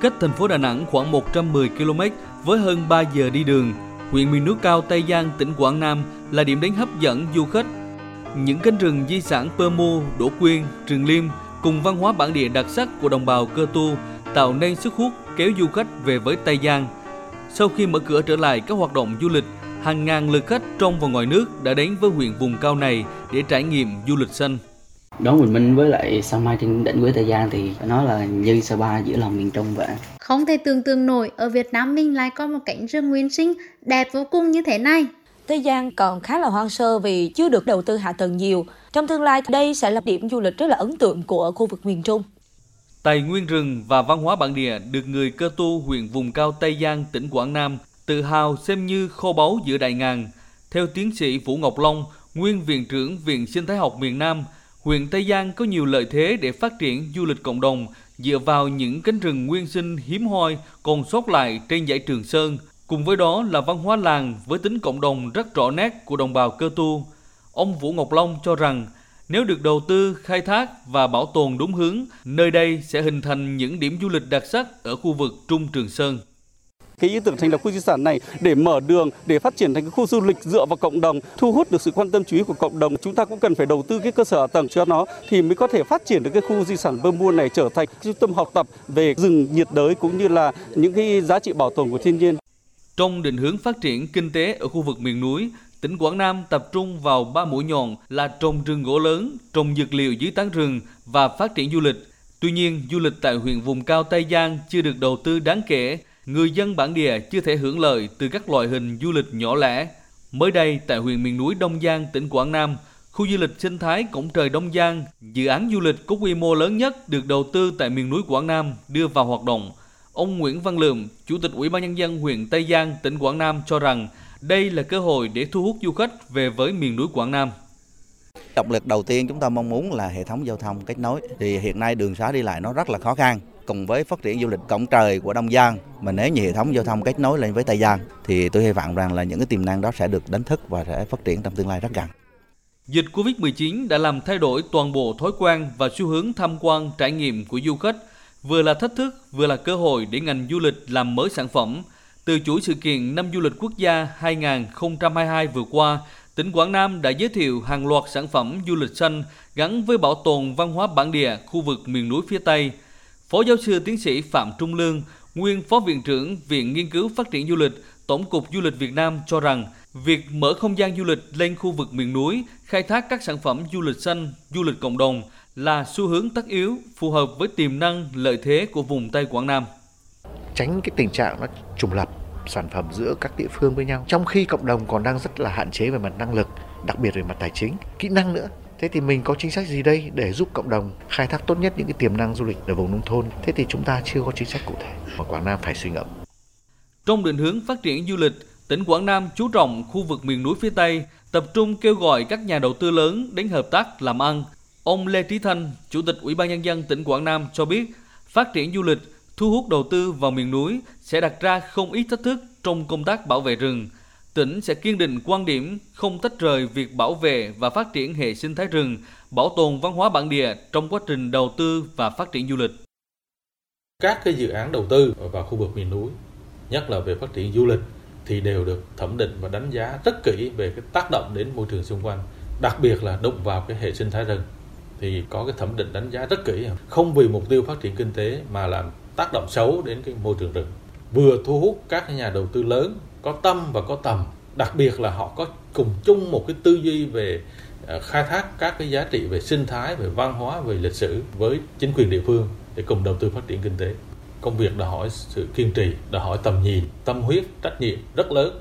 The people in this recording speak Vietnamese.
cách thành phố Đà Nẵng khoảng 110 km với hơn 3 giờ đi đường. Huyện miền núi cao Tây Giang, tỉnh Quảng Nam là điểm đến hấp dẫn du khách. Những cánh rừng di sản Pơ Mu, Đỗ Quyên, Trường Liêm cùng văn hóa bản địa đặc sắc của đồng bào cơ tu tạo nên sức hút kéo du khách về với Tây Giang. Sau khi mở cửa trở lại các hoạt động du lịch, hàng ngàn lượt khách trong và ngoài nước đã đến với huyện vùng cao này để trải nghiệm du lịch xanh. Đón bình minh với lại sao mai trên đỉnh núi Tây Giang thì nó là như Sapa giữa lòng miền Trung vậy. Không thể tưởng tượng nổi ở Việt Nam mình lại có một cảnh rừng nguyên sinh đẹp vô cùng như thế này. Tây Giang còn khá là hoang sơ vì chưa được đầu tư hạ tầng nhiều. Trong tương lai, đây sẽ là điểm du lịch rất là ấn tượng của khu vực miền Trung. Tài nguyên rừng và văn hóa bản địa được người cơ tu huyện vùng cao Tây Giang, tỉnh Quảng Nam tự hào xem như kho báu giữa đại ngàn. Theo tiến sĩ Vũ Ngọc Long, nguyên viện trưởng Viện Sinh thái học miền Nam, huyện Tây Giang có nhiều lợi thế để phát triển du lịch cộng đồng dựa vào những cánh rừng nguyên sinh hiếm hoi còn sót lại trên dãy Trường Sơn. Cùng với đó là văn hóa làng với tính cộng đồng rất rõ nét của đồng bào cơ tu. Ông Vũ Ngọc Long cho rằng nếu được đầu tư, khai thác và bảo tồn đúng hướng, nơi đây sẽ hình thành những điểm du lịch đặc sắc ở khu vực Trung Trường Sơn cái ý tưởng thành lập khu di sản này để mở đường để phát triển thành cái khu du lịch dựa vào cộng đồng thu hút được sự quan tâm chú ý của cộng đồng chúng ta cũng cần phải đầu tư cái cơ sở tầng cho nó thì mới có thể phát triển được cái khu di sản Bơ Mua này trở thành trung tâm học tập về rừng nhiệt đới cũng như là những cái giá trị bảo tồn của thiên nhiên trong định hướng phát triển kinh tế ở khu vực miền núi tỉnh Quảng Nam tập trung vào ba mũi nhọn là trồng rừng gỗ lớn, trồng dược liệu dưới tán rừng và phát triển du lịch. Tuy nhiên, du lịch tại huyện vùng cao Tây Giang chưa được đầu tư đáng kể người dân bản địa chưa thể hưởng lợi từ các loại hình du lịch nhỏ lẻ. Mới đây, tại huyện miền núi Đông Giang, tỉnh Quảng Nam, khu du lịch sinh thái Cổng Trời Đông Giang, dự án du lịch có quy mô lớn nhất được đầu tư tại miền núi Quảng Nam đưa vào hoạt động. Ông Nguyễn Văn Lượm, Chủ tịch Ủy ban Nhân dân huyện Tây Giang, tỉnh Quảng Nam cho rằng đây là cơ hội để thu hút du khách về với miền núi Quảng Nam. Động lực đầu tiên chúng ta mong muốn là hệ thống giao thông kết nối. Thì hiện nay đường xá đi lại nó rất là khó khăn cùng với phát triển du lịch cổng trời của Đông Giang mà nếu như hệ thống giao thông kết nối lên với Tây Giang thì tôi hy vọng rằng là những cái tiềm năng đó sẽ được đánh thức và sẽ phát triển trong tương lai rất gần. Dịch Covid-19 đã làm thay đổi toàn bộ thói quen và xu hướng tham quan trải nghiệm của du khách, vừa là thách thức, vừa là cơ hội để ngành du lịch làm mới sản phẩm. Từ chuỗi sự kiện năm du lịch quốc gia 2022 vừa qua, tỉnh Quảng Nam đã giới thiệu hàng loạt sản phẩm du lịch xanh gắn với bảo tồn văn hóa bản địa khu vực miền núi phía Tây – Phó giáo sư tiến sĩ Phạm Trung Lương, nguyên Phó Viện trưởng Viện Nghiên cứu Phát triển Du lịch, Tổng cục Du lịch Việt Nam cho rằng, việc mở không gian du lịch lên khu vực miền núi, khai thác các sản phẩm du lịch xanh, du lịch cộng đồng là xu hướng tất yếu, phù hợp với tiềm năng, lợi thế của vùng Tây Quảng Nam. Tránh cái tình trạng nó trùng lập sản phẩm giữa các địa phương với nhau, trong khi cộng đồng còn đang rất là hạn chế về mặt năng lực, đặc biệt về mặt tài chính, kỹ năng nữa Thế thì mình có chính sách gì đây để giúp cộng đồng khai thác tốt nhất những cái tiềm năng du lịch ở vùng nông thôn? Thế thì chúng ta chưa có chính sách cụ thể mà Quảng Nam phải suy ngẫm. Trong định hướng phát triển du lịch, tỉnh Quảng Nam chú trọng khu vực miền núi phía Tây, tập trung kêu gọi các nhà đầu tư lớn đến hợp tác làm ăn. Ông Lê Trí Thanh, Chủ tịch Ủy ban Nhân dân tỉnh Quảng Nam cho biết, phát triển du lịch, thu hút đầu tư vào miền núi sẽ đặt ra không ít thách thức trong công tác bảo vệ rừng, tỉnh sẽ kiên định quan điểm không tách rời việc bảo vệ và phát triển hệ sinh thái rừng, bảo tồn văn hóa bản địa trong quá trình đầu tư và phát triển du lịch. Các cái dự án đầu tư vào khu vực miền núi, nhất là về phát triển du lịch thì đều được thẩm định và đánh giá rất kỹ về cái tác động đến môi trường xung quanh, đặc biệt là đụng vào cái hệ sinh thái rừng thì có cái thẩm định đánh giá rất kỹ không vì mục tiêu phát triển kinh tế mà làm tác động xấu đến cái môi trường rừng vừa thu hút các nhà đầu tư lớn, có tâm và có tầm, đặc biệt là họ có cùng chung một cái tư duy về ờ, khai thác các cái giá trị về sinh thái, về văn hóa, về lịch sử với chính quyền địa phương để cùng đầu tư phát triển kinh tế. Công việc đòi hỏi sự kiên trì, đòi hỏi tầm nhìn, tâm huyết, trách nhiệm rất lớn.